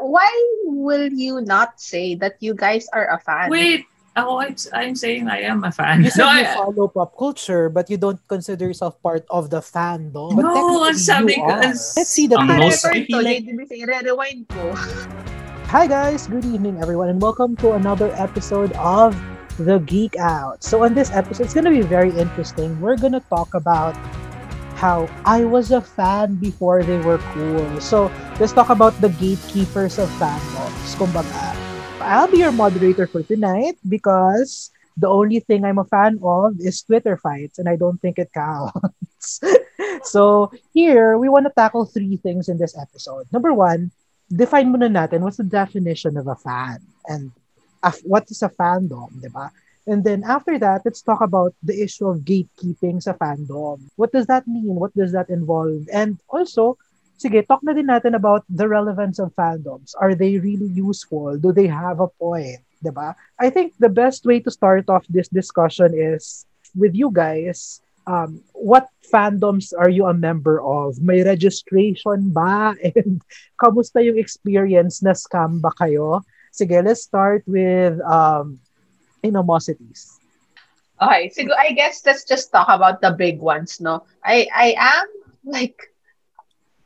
why will you not say that you guys are a fan? Wait, ako, I'm, I'm saying I am a fan. You said No, you I- follow pop culture, but you don't consider yourself part of the fandom. No, but technically, ang sabi ko, Let's see the ang Mga most- picture. I feel like- hindi say, re-rewind ko. Hi guys, good evening everyone, and welcome to another episode of The Geek Out. So on this episode, it's gonna be very interesting. We're gonna talk about how I was a fan before they were cool. So let's talk about the gatekeepers of fandoms. Kumbaga, I'll be your moderator for tonight because the only thing I'm a fan of is Twitter fights, and I don't think it counts. so here, we want to tackle three things in this episode. Number one, define muna natin what's the definition of a fan and what is a fandom, di ba? And then after that, let's talk about the issue of gatekeeping sa fandom. What does that mean? What does that involve? And also, sige, talk na din natin about the relevance of fandoms. Are they really useful? Do they have a point? Di ba? I think the best way to start off this discussion is with you guys. Um, what fandoms are you a member of? May registration ba? And kamusta yung experience na scam ba kayo? Sige, let's start with um, animosities. Okay, so I guess let's just talk about the big ones, no? I I am like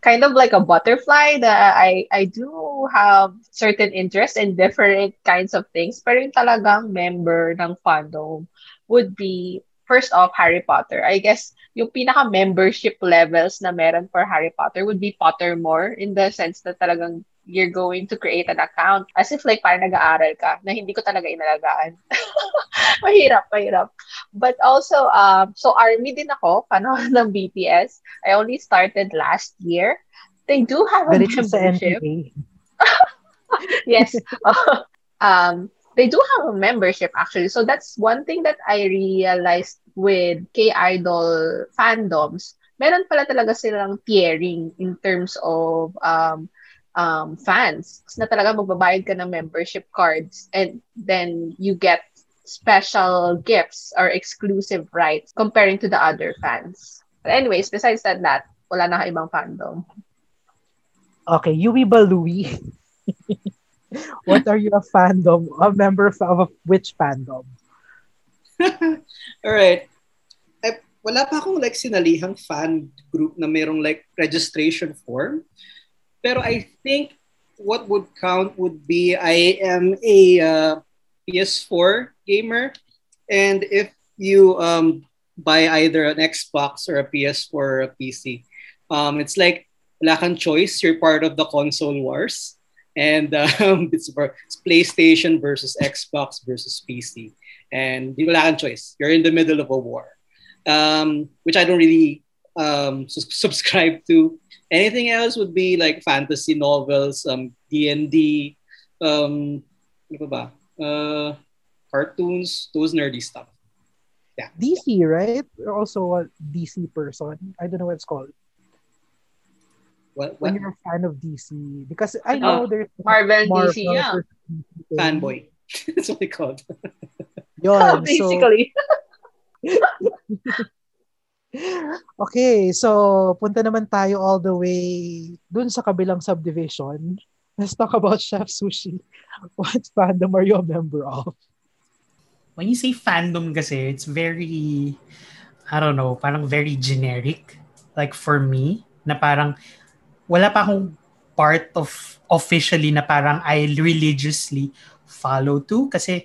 kind of like a butterfly that I I do have certain interests in different kinds of things, pero yung talagang member ng fandom would be first off Harry Potter. I guess yung pinaka membership levels na meron for Harry Potter would be Pottermore in the sense that talagang you're going to create an account as if like parang nag-aaral ka na hindi ko talaga inalagaan. mahirap, mahirap. But also, um, so ARMY din ako, panahon ng BTS. I only started last year. They do have a sa membership. Yes. um, they do have a membership actually. So that's one thing that I realized with K-idol fandoms. Meron pala talaga silang tiering in terms of um, um, fans na talaga magbabayad ka ng membership cards and then you get special gifts or exclusive rights comparing to the other fans. But anyways, besides that, that wala na ibang fandom. Okay, Yui Balui. what are you a fandom? A member of, of which fandom? All right. Eh, wala pa akong like sinalihang fan group na mayroong like registration form. Pero I think what would count would be I am a uh, PS4 gamer and if you um, buy either an Xbox or a PS4 or a PC, um, it's like wala choice. You're part of the console wars. And um, it's, it's PlayStation versus Xbox versus PC. And di wala kang choice. You're in the middle of a war, um, which I don't really um, subscribe to. Anything else would be like fantasy novels, um, D&D, um, ano pa ba? Uh, cartoons, those nerdy stuff. Yeah. DC, right? You're also a DC person. I don't know what it's called. What, When you're a fan of DC. Because I know Oh, there's Marvel Marvel DC, yeah. DC. Fanboy. That's what they called. Yun, so, Basically. okay, so punta naman tayo all the way dun sa kabilang subdivision. Let's talk about Chef Sushi. What fandom are you a member of? when you say fandom kasi, it's very, I don't know, parang very generic. Like for me, na parang wala pa akong part of officially na parang I religiously follow to kasi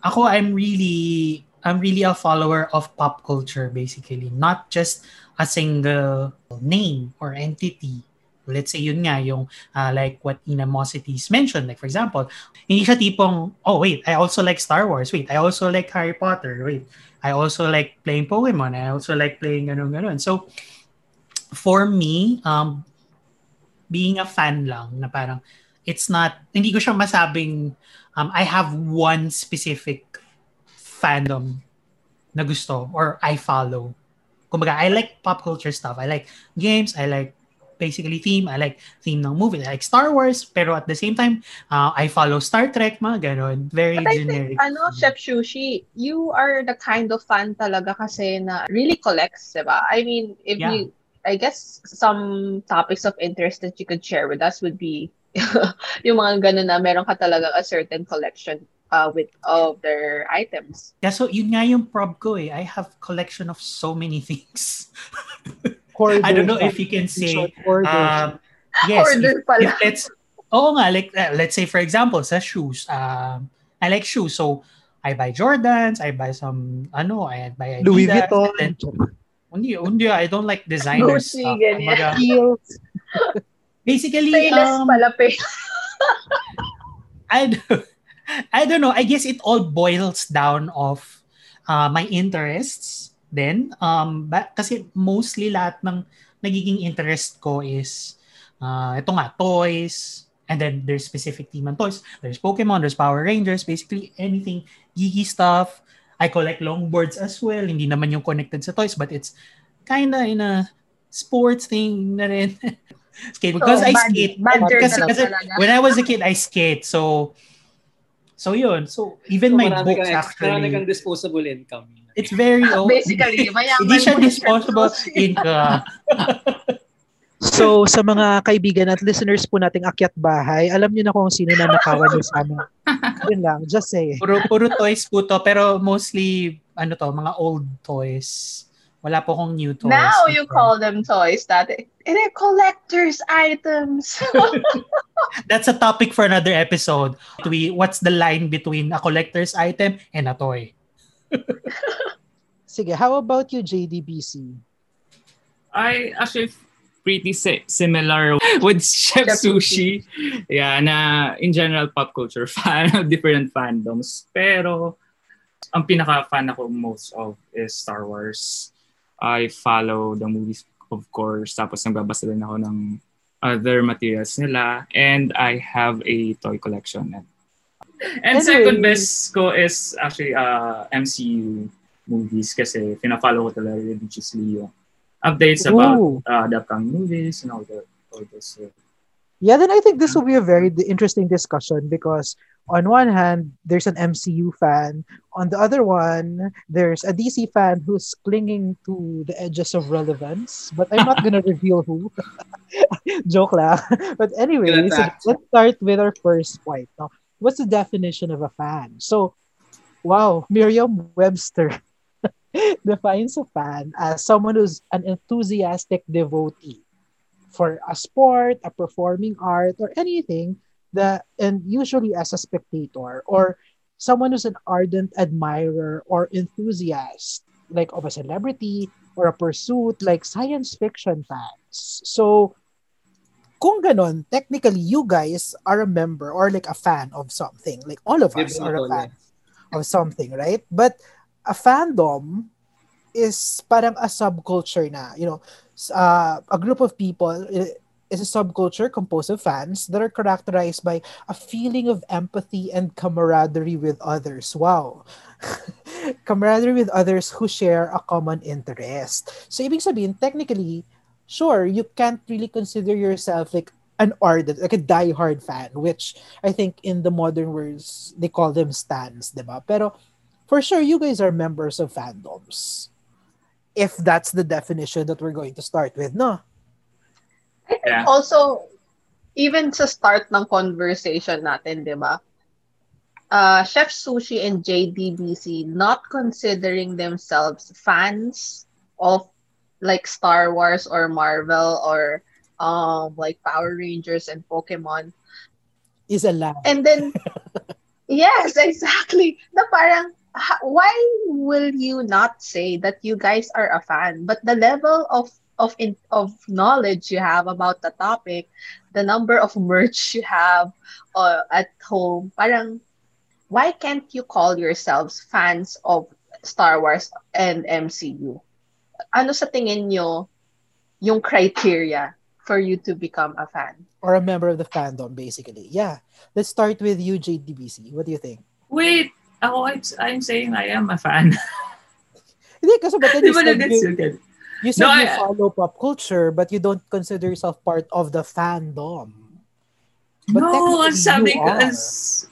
ako I'm really I'm really a follower of pop culture basically. Not just a single name or entity. Let's say yun nga yung uh, like what Inamosities mentioned. Like for example hindi siya tipong oh wait I also like Star Wars. Wait I also like Harry Potter. Wait I also like playing Pokemon. I also like playing ganun ganun. So for me um being a fan lang na parang it's not hindi ko siya masabing um, I have one specific fandom na gusto or I follow. Kumbaga, I like pop culture stuff. I like games. I like basically theme. I like theme ng movie. I like Star Wars. Pero at the same time, uh, I follow Star Trek, mga ganon. Very But I generic. think, ano, Chef Shushi, you are the kind of fan talaga kasi na really collects, diba? I mean, if Yeah. you, I guess some topics of interest that you could share with us would be yung mga ganun na meron ka talaga a certain collection uh, with of their items. Yeah, so yun nga yung prob ko eh. I have collection of so many things. Hoarder I don't know if you can In short, say, hoarder um, yes, Order if, pala. if let's, oo nga, like, uh, let's say for example, sa shoes, um, I like shoes, so I buy Jordans, I buy some, ano, I buy Adidas, Louis and Vuitton. then, hindi, hindi, I don't like designer Gucci, stuff. ganyan. Basically, Payless um, pala. I don't, I don't know. I guess it all boils down of uh, my interests. Then, um, ba- kasi mostly lahat ng nagiging interest ko is uh, ito nga, toys. And then there's specific team on toys. There's Pokemon, there's Power Rangers, basically anything geeky stuff. I collect longboards as well. Hindi naman yung connected sa toys, but it's kinda in a sports thing na rin. skate because So, I bad- skate. bad And girl kasi, kasi when I was a kid, I skate. So, so yun. So, even So, my books kang, Marami kang actually, disposable income. it's very, oh, Basically, mayaman hindi siya. disposable income. So, sa mga kaibigan at listeners po nating Akyat Bahay, alam niyo na kung sino na nakawan niyo sa amin. Yun lang, just say. Puro, puro toys po to, pero mostly, ano to, mga old toys. Wala po akong new toys. Now you call them toys dati. They're collector's items. That's a topic for another episode. We, what's the line between a collector's item and a toy? Sige, how about you, JDBC? I actually pretty si- similar with Chef Chef Sushi. Yeah, na in general pop culture fan of different fandoms. Pero ang pinaka-fan ako most of is Star Wars. I follow the movies of course. Tapos nagbabasa din ako ng other materials nila. And I have a toy collection. And Anyway. second best ko is actually uh, MCU movies kasi pina-follow ko talaga religiously yung updates about Ooh. uh, the upcoming movies and all that. All this. uh, Yeah, then I think this will be a very interesting discussion because on one hand, there's an MCU fan. On the other one, there's a DC fan who's clinging to the edges of relevance. But I'm not gonna reveal who. Joke lang. But anyway, so let's start with our first point. Now, what's the definition of a fan? So, wow, Merriam-Webster defines a fan as someone who's an enthusiastic devotee for a sport, a performing art, or anything that, and usually as a spectator or someone who's an ardent admirer or enthusiast, like of a celebrity or a pursuit, like science fiction fans. So, kung ganon, technically, you guys are a member or like a fan of something. Like all of us are a fan of something, right? But a fandom is parang a subculture na, you know, uh, a group of people i- is a subculture composed of fans that are characterized by a feeling of empathy and camaraderie with others. Wow. camaraderie with others who share a common interest. So, ibig sabihin, technically, sure, you can't really consider yourself like an ardent, like a diehard fan, which I think in the modern words, they call them stans, diba? Pero for sure, you guys are members of fandoms. If that's the definition that we're going to start with, no? Yeah. also, even sa start ng conversation natin, di ba? Uh, Chef Sushi and JDBC not considering themselves fans of like Star Wars or Marvel or um like Power Rangers and Pokemon. Is a lie. And then, yes, exactly. Na parang, why will you not say that you guys are a fan? But the level of of in, of knowledge you have about the topic, the number of merch you have uh, at home, parang, why can't you call yourselves fans of Star Wars and MCU? Ano sa tingin nyo yung criteria for you to become a fan? or a member of the fandom, basically. Yeah. Let's start with you, JDBC. What do you think? Wait, ako, I'm, I'm saying I am a fan. Hindi, kasi but then Di you ba said, you, you? Said No, you I- follow pop culture, but you don't consider yourself part of the fandom. But no, ang sabi ko, ang,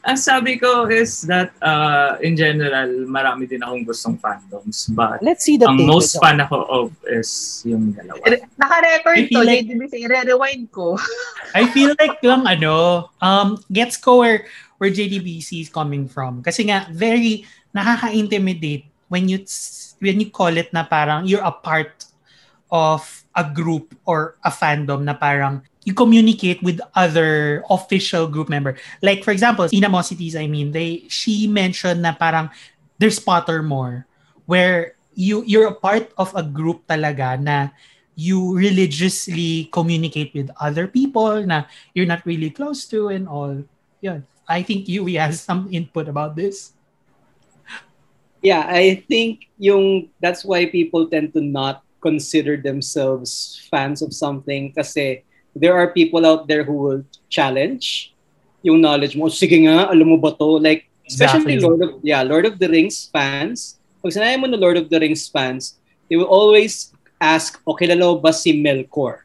ang sabi ko is that uh, in general, marami din akong gustong fandoms. But Let's see the ang most fan ako of is yung dalawa. Naka-record to. like- JDBC, i-rewind ko. I feel like lang ano, um, gets ko where, where JDBC is coming from. Kasi nga, very nakaka-intimidate when you when you call it na parang you're a part of a group or a fandom na parang you communicate with other official group member. Like for example, Inamosities, I mean, they she mentioned na parang there's Pottermore where you you're a part of a group talaga na you religiously communicate with other people na you're not really close to and all. Yeah. I think Yui has some input about this. Yeah, I think yung that's why people tend to not consider themselves fans of something kasi there are people out there who will challenge yung knowledge mo. Sige nga, alam mo ba to? Like, especially Exactly. Lord of, yeah, Lord of the Rings fans. Pag sinabi mo na Lord of the Rings fans, they will always ask, o kilala mo ba si Melkor?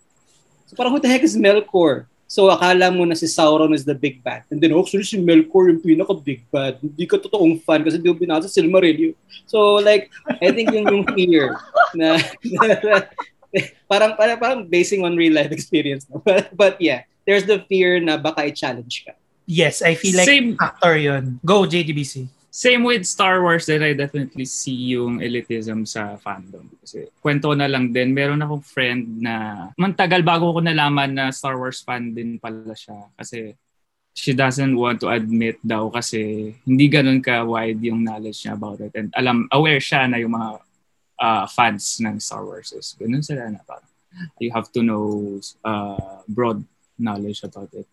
So parang, who the heck is Melkor? So akala mo na si Sauron is the big bad. And then, oh, actually si Melkor yung pinaka-big bad. Hindi ka totoong fan kasi di mo binasa si Silmarillion. So like, I think yung, yung fear na, parang, parang, parang basing on real life experience. No? But, but yeah, there's the fear na baka i-challenge ka. Yes, I feel like Same- factor yun. Go, JDBC. Same with Star Wars that I definitely see yung elitism sa fandom. Kasi kwento na lang din, meron akong friend na mantagal bago ko nalaman na Star Wars fan din pala siya. Kasi she doesn't want to admit daw kasi hindi ganun ka-wide yung knowledge niya about it. And alam, aware siya na yung mga uh, fans ng Star Wars is ganun sila na parang you have to know uh, broad knowledge about it.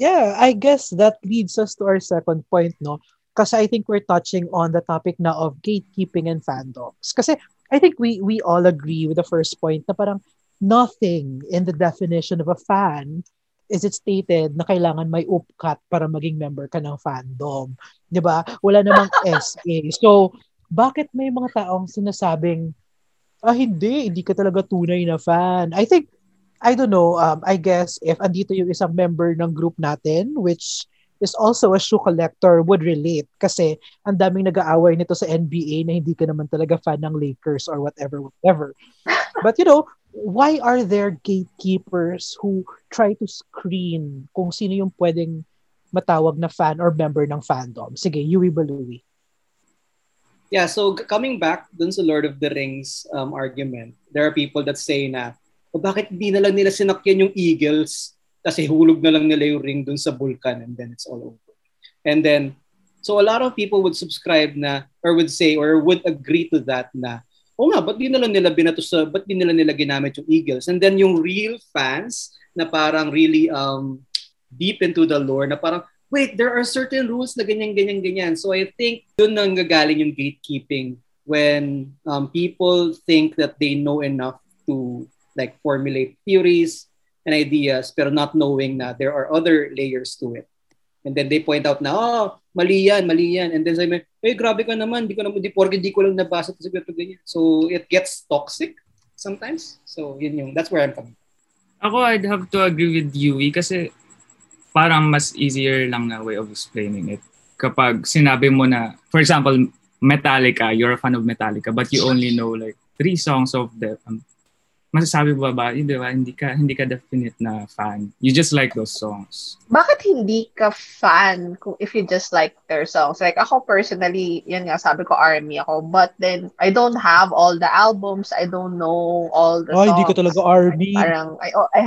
Yeah, I guess that leads us to our second point, no? Kasi I think we're touching on the topic now of gatekeeping and fandoms. Kasi I think we we all agree with the first point na parang nothing in the definition of a fan is it stated na kailangan may upcut para maging member ka ng fandom. ba? Wala namang SA. So, bakit may mga taong sinasabing ah hindi, hindi ka talaga tunay na fan. I think I don't know, um, I guess if andito yung isang member ng group natin, which is also a shoe collector, would relate. Kasi ang daming nag-aaway nito sa NBA na hindi ka naman talaga fan ng Lakers or whatever, whatever. But you know, why are there gatekeepers who try to screen kung sino yung pwedeng matawag na fan or member ng fandom? Sige, Yui Balui. Yeah, so coming back dun sa Lord of the Rings um, argument, there are people that say na, o bakit di na lang nila sinakyan yung eagles kasi hulog na lang nila yung ring dun sa vulkan and then it's all over. And then, so a lot of people would subscribe na, or would say, or would agree to that na, o nga, ba't di na lang nila binato sa, ba't di nila nila ginamit yung eagles? And then yung real fans na parang really um, deep into the lore na parang, wait, there are certain rules na ganyan, ganyan, ganyan. So I think doon nang gagaling yung gatekeeping when um, people think that they know enough to like formulate theories and ideas pero not knowing na there are other layers to it. And then they point out na, oh, mali yan, mali yan. And then sabi eh, grabe ka naman, di ko naman, di, porke di ko lang nabasa ito sa ganito, ganyan. So it gets toxic sometimes. So yun yung, that's where I'm coming Ako, I'd have to agree with Yui kasi parang mas easier lang na way of explaining it. Kapag sinabi mo na, for example, Metallica, you're a fan of Metallica, but you only know like three songs of them. Um, masasabi mo ba ba, hindi ba, hindi ka, hindi ka definite na fan. You just like those songs. Bakit hindi ka fan kung if you just like their songs? Like ako personally, yan nga, sabi ko army ako. But then, I don't have all the albums. I don't know all the Ay, songs. hindi ka talaga army. Parang, ay, oh, ay,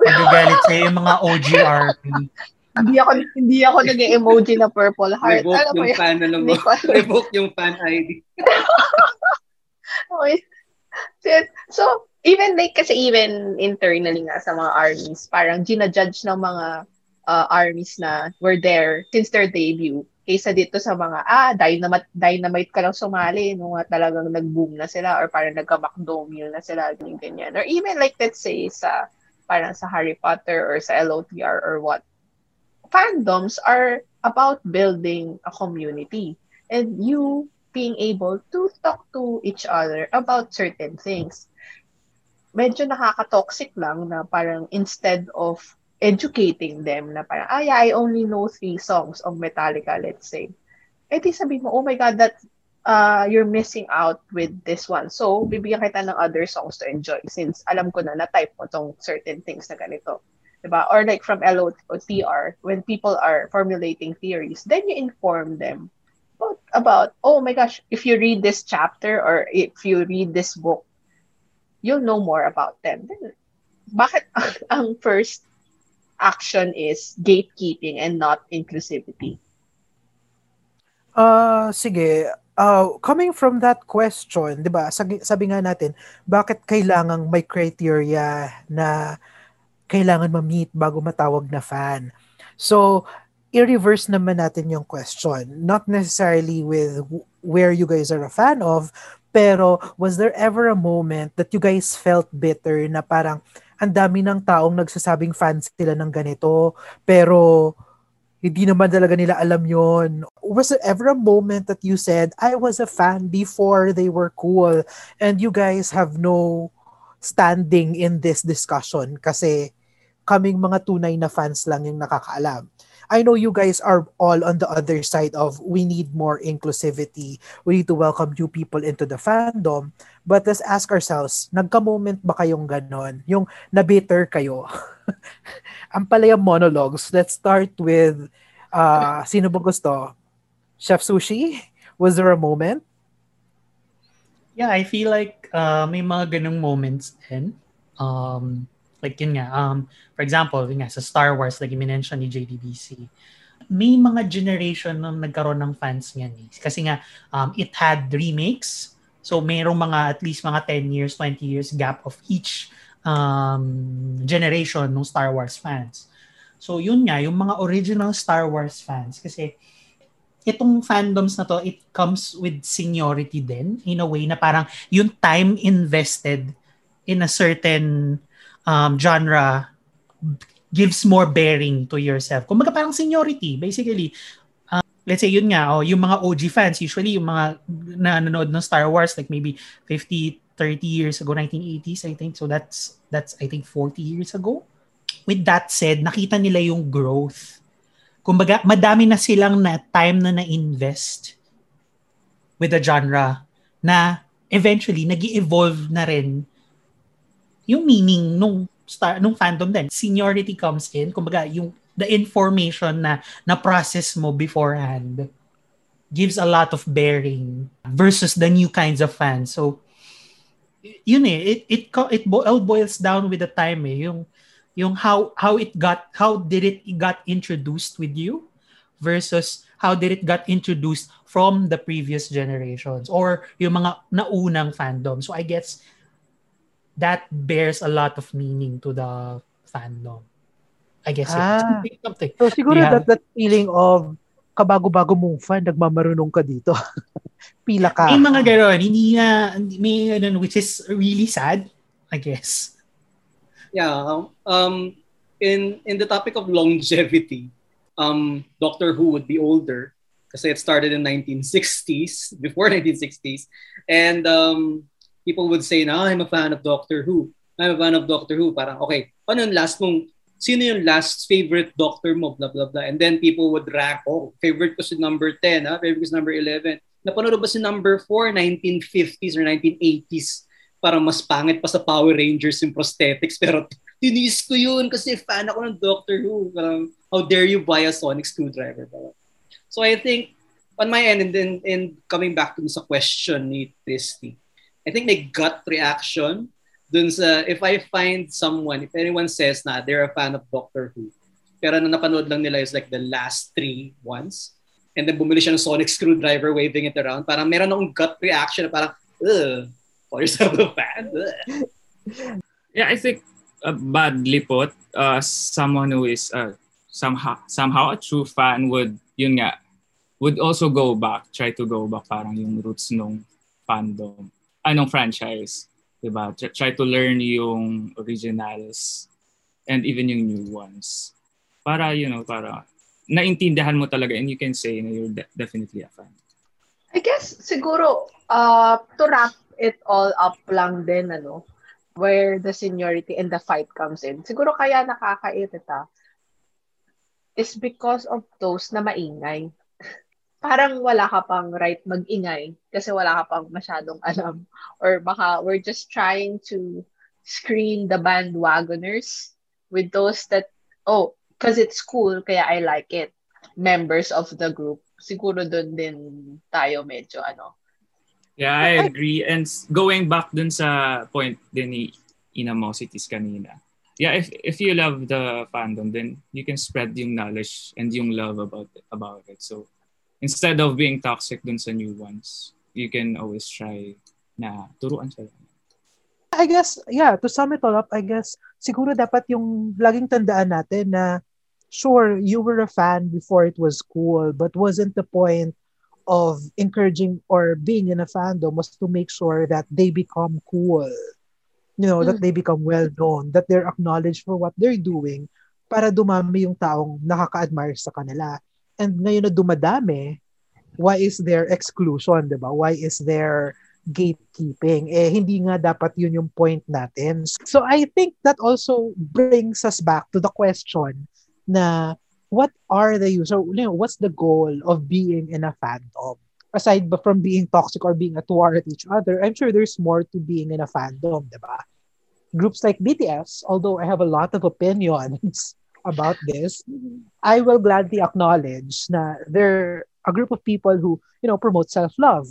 Magagalit sa'yo yung mga OG RP. hindi ako, hindi ako nag-emoji na purple heart. Revoke Alam mo yung yun? fan na lang Hindi mo. ko, Revoke yung fan ID. Okay. So, even like, kasi even internally nga sa mga armies, parang ginajudge ng mga uh, armies na were there since their debut. Kaysa dito sa mga, ah, dynamite, dynamite ka lang sumali nung nga talagang nag-boom na sila or parang nagka-McDomil na sila, ganyan, ganyan. Or even like, let's say, sa parang sa Harry Potter or sa LOTR or what. Fandoms are about building a community. And you being able to talk to each other about certain things. Medyo nakaka-toxic lang na parang instead of educating them na parang, ah, yeah, I only know three songs of Metallica, let's say. Eh, di sabihin mo, oh my God, that uh, you're missing out with this one. So, bibigyan kita ng other songs to enjoy since alam ko na na-type mo tong certain things na ganito. Diba? Or like from LO or TR, when people are formulating theories, then you inform them about, oh my gosh, if you read this chapter or if you read this book, you'll know more about them. Then, bakit ang first action is gatekeeping and not inclusivity? Uh, sige, uh, coming from that question, 'di ba? Sabi, sabi nga natin, bakit kailangang may criteria na kailangan ma-meet bago matawag na fan? So, i-reverse naman natin yung question. Not necessarily with where you guys are a fan of, pero was there ever a moment that you guys felt bitter na parang ang dami ng taong nagsasabing fans sila ng ganito, pero hindi naman talaga nila alam yon. Was there ever a moment that you said, I was a fan before they were cool and you guys have no standing in this discussion kasi kaming mga tunay na fans lang yung nakakaalam. I know you guys are all on the other side of we need more inclusivity. We need to welcome new people into the fandom. But let's ask ourselves, nagka-moment ba kayong ganon? Yung nabitter kayo? Ang palaya monologues. Let's start with uh, sino ba gusto? Chef Sushi? Was there a moment? Yeah, I feel like uh, may mga ganong moments din. Um, like yun nga, um, for example, yun nga, sa Star Wars, like i-mention ni JDBC, may mga generation na nagkaroon ng fans niyan eh. Kasi nga, um, it had remakes. So, mayroong mga, at least mga 10 years, 20 years gap of each um, generation ng Star Wars fans. So, yun nga, yung mga original Star Wars fans. Kasi, itong fandoms na to, it comes with seniority din in a way na parang yung time invested in a certain um, genre gives more bearing to yourself. Kung parang seniority, basically. Uh, let's say yun nga, oh, yung mga OG fans, usually yung mga nanonood ng Star Wars, like maybe 50, 30 years ago, 1980s, I think. So that's, that's I think, 40 years ago. With that said, nakita nila yung growth. Kumbaga, madami na silang na time na na-invest with the genre na eventually nag evolve na rin yung meaning nung star nung fandom din. Seniority comes in, kumbaga yung the information na na process mo beforehand gives a lot of bearing versus the new kinds of fans. So yun eh, it it it all boils down with the time eh, yung yung how how it got how did it got introduced with you versus how did it got introduced from the previous generations or yung mga naunang fandom. So I guess that bears a lot of meaning to the fandom. I guess Ah. yeah. something. So siguro Yeah. that that feeling of kabago-bago mong fan, nagmamarunong ka dito. Pila ka. May mga gano'n, hindi na, may ganun, which is really sad, I guess. Yeah. um, Um, in in the topic of longevity, um, Doctor Who would be older because it started in 1960s, before 1960s, and um, people would say, "Na, I'm a fan of Doctor Who. I'm a fan of Doctor Who." Parang okay, ano yung last mong sino yung last favorite doctor mo, blah, blah, blah. And then people would rank, oh, favorite ko si number 10, ha? favorite ko si number 11. Napanood ba si number 4, 1950s or 1980s? Parang mas pangit pa sa Power Rangers yung prosthetics. Pero tinis ko yun kasi fan ako ng Doctor Who. Parang, how dare you buy a sonic screwdriver? Parang. So I think, on my end, and then and coming back to sa question ni Christy, I think may gut reaction dun sa, if I find someone, if anyone says na they're a fan of Doctor Who, pero na napanood lang nila is like the last three ones, and then bumili siya ng sonic screwdriver waving it around, parang meron akong gut reaction na parang, ugh, call yourself a fan? Ugh. Yeah, I think uh, badly put, uh, someone who is uh, somehow somehow a true fan would, yun nga, would also go back, try to go back parang yung roots nung fandom, anong franchise, diba? Try, try to learn yung originals and even yung new ones. Para, you know, para naintindihan mo talaga and you can say na you're de- definitely a fan. I guess siguro uh to wrap it all up lang din ano where the seniority and the fight comes in. Siguro kaya nakakairita is because of those na maingay. Parang wala ka pang right mag-ingay kasi wala ka pang masyadong alam. Or baka we're just trying to screen the bandwagoners with those that, oh, because it's cool, kaya I like it. Members of the group. Siguro doon din tayo medyo ano. Yeah, I agree. And going back dun sa point din ni Inamosities kanina. Yeah, if if you love the fandom, then you can spread yung knowledge and yung love about it, about it. So instead of being toxic dun sa new ones, you can always try na turuan sila. I guess, yeah, to sum it all up, I guess, siguro dapat yung laging tandaan natin na sure, you were a fan before it was cool, but wasn't the point of encouraging or being in a fandom was to make sure that they become cool. You know, that they become well known, that they're acknowledged for what they're doing para dumami yung taong nakaka-admire sa kanila. And ngayon na dumadami, why is there exclusion, di ba? Why is there gatekeeping. Eh, hindi nga dapat yun yung point natin. So, I think that also brings us back to the question na what are the use, so, you know, what's the goal of being in a fandom? Aside from being toxic or being at war at each other, I'm sure there's more to being in a fandom, di ba? Groups like BTS, although I have a lot of opinions about this, I will gladly acknowledge na they're a group of people who, you know, promote self-love.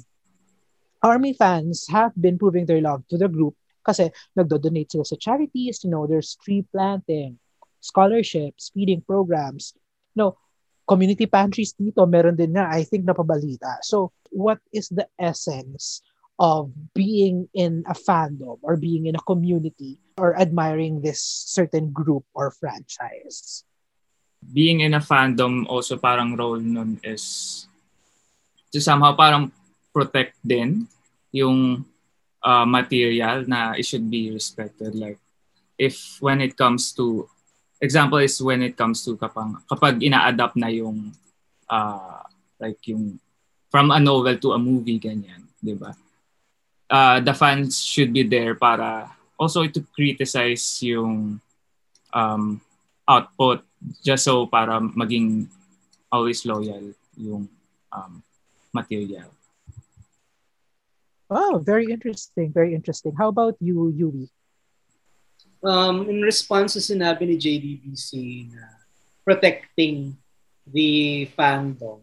Army fans have been proving their love to the group kasi nagdo-donate sila sa charities, you know, there's tree planting, scholarships, feeding programs, you know, community pantries dito, meron din nga, I think, napabalita. So, what is the essence of being in a fandom or being in a community or admiring this certain group or franchise? Being in a fandom also parang role nun is to somehow parang protect din yung uh, material na it should be respected. Like, if when it comes to, example is when it comes to kapag, kapag ina-adapt na yung, uh, like yung, from a novel to a movie, ganyan, di ba? Uh, the fans should be there para also to criticize yung um, output just so para maging always loyal yung um, material. Oh, very interesting. Very interesting. How about you, Yui? Um, in response sa sinabi ni JDBC na protecting the fandom, I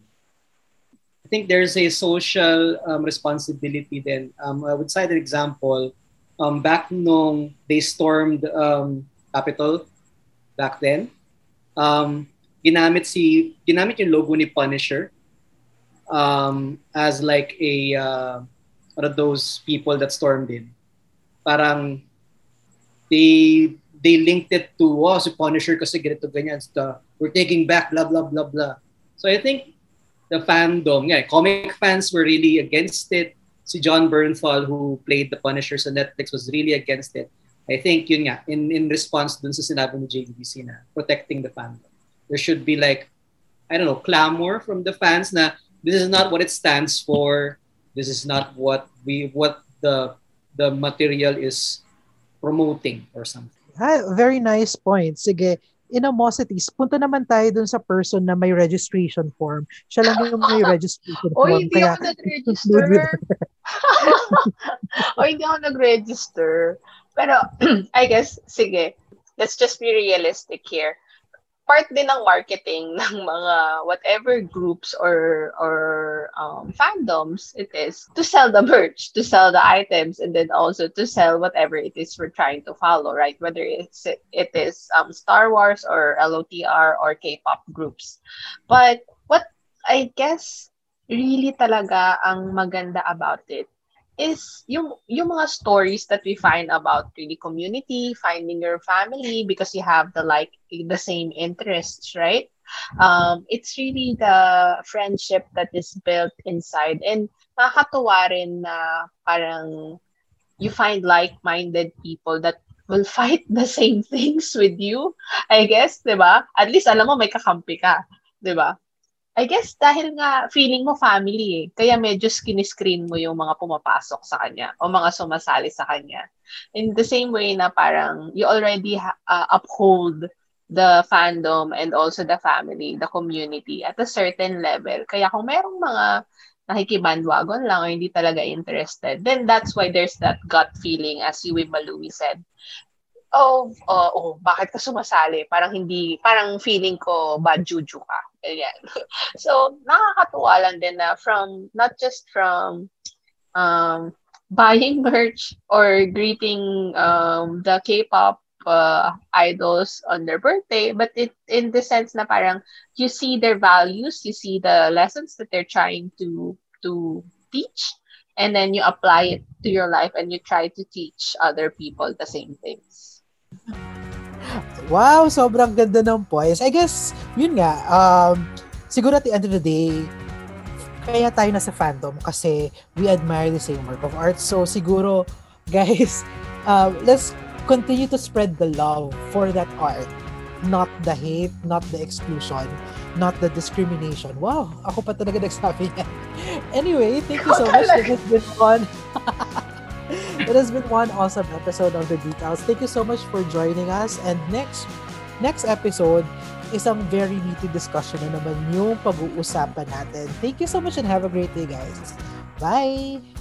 think there's a social um, responsibility then. Um, I would cite an example. Um, back nung they stormed um, Capitol back then, um, ginamit si ginamit yung logo ni Punisher um, as like a uh, one of those people that stormed in. Parang they they linked it to oh si Punisher kasi ganito ganyan the, we're taking back blah blah blah blah. So I think the fandom, yeah, comic fans were really against it. Si John Bernthal who played the Punisher sa Netflix was really against it. I think yun nga in in response dun sa sinabi ni JDBC na protecting the fandom. There should be like I don't know, clamor from the fans na this is not what it stands for. This is not what we what the the material is promoting or something. Very nice point. Sige, Inamosities, punta naman tayo dun sa person na may registration form. Siya lang yung may registration form. Oy, hindi ako nag-register. o, hindi ako nag-register. Pero, I guess, sige, let's just be realistic here. Part din ng marketing ng mga whatever groups or or um, fandoms it is to sell the merch, to sell the items, and then also to sell whatever it is we're trying to follow, right? Whether it's it is um, Star Wars or LOTR or K-pop groups. But what I guess really talaga ang maganda about it is yung yung mga stories that we find about really community, finding your family because you have the like the same interests, right? Um, it's really the friendship that is built inside and nakakatuwa rin na parang you find like-minded people that will fight the same things with you. I guess, 'di ba? At least alam mo may kakampi ka, 'di ba? I guess dahil nga feeling mo family eh. Kaya medyo skin-screen mo yung mga pumapasok sa kanya o mga sumasali sa kanya. In the same way na parang you already uh, uphold the fandom and also the family, the community at a certain level. Kaya kung merong mga nakikibandwagon lang or hindi talaga interested, then that's why there's that gut feeling as Yui Malui said. Oh, oh, oh, bakit ka sumasali? Parang hindi, parang feeling ko bad juju ka. Ganyan. so, nakakatuwa lang din na from, not just from um, buying merch or greeting um, the K-pop uh, idols on their birthday, but it in the sense na parang you see their values, you see the lessons that they're trying to to teach, and then you apply it to your life and you try to teach other people the same things. Wow, sobrang ganda ng points. I guess, yun nga, um, siguro at the end of the day, kaya tayo nasa fandom kasi we admire the same work of art. So siguro, guys, uh, let's continue to spread the love for that art. Not the hate, not the exclusion, not the discrimination. Wow, ako pa talaga nagsabi yan. Anyway, thank you so much. It has been one. it has been one awesome episode of the Geek House. Thank you so much for joining us. And next next episode, isang very meaty discussion na naman yung pag-uusapan natin. Thank you so much and have a great day, guys. Bye!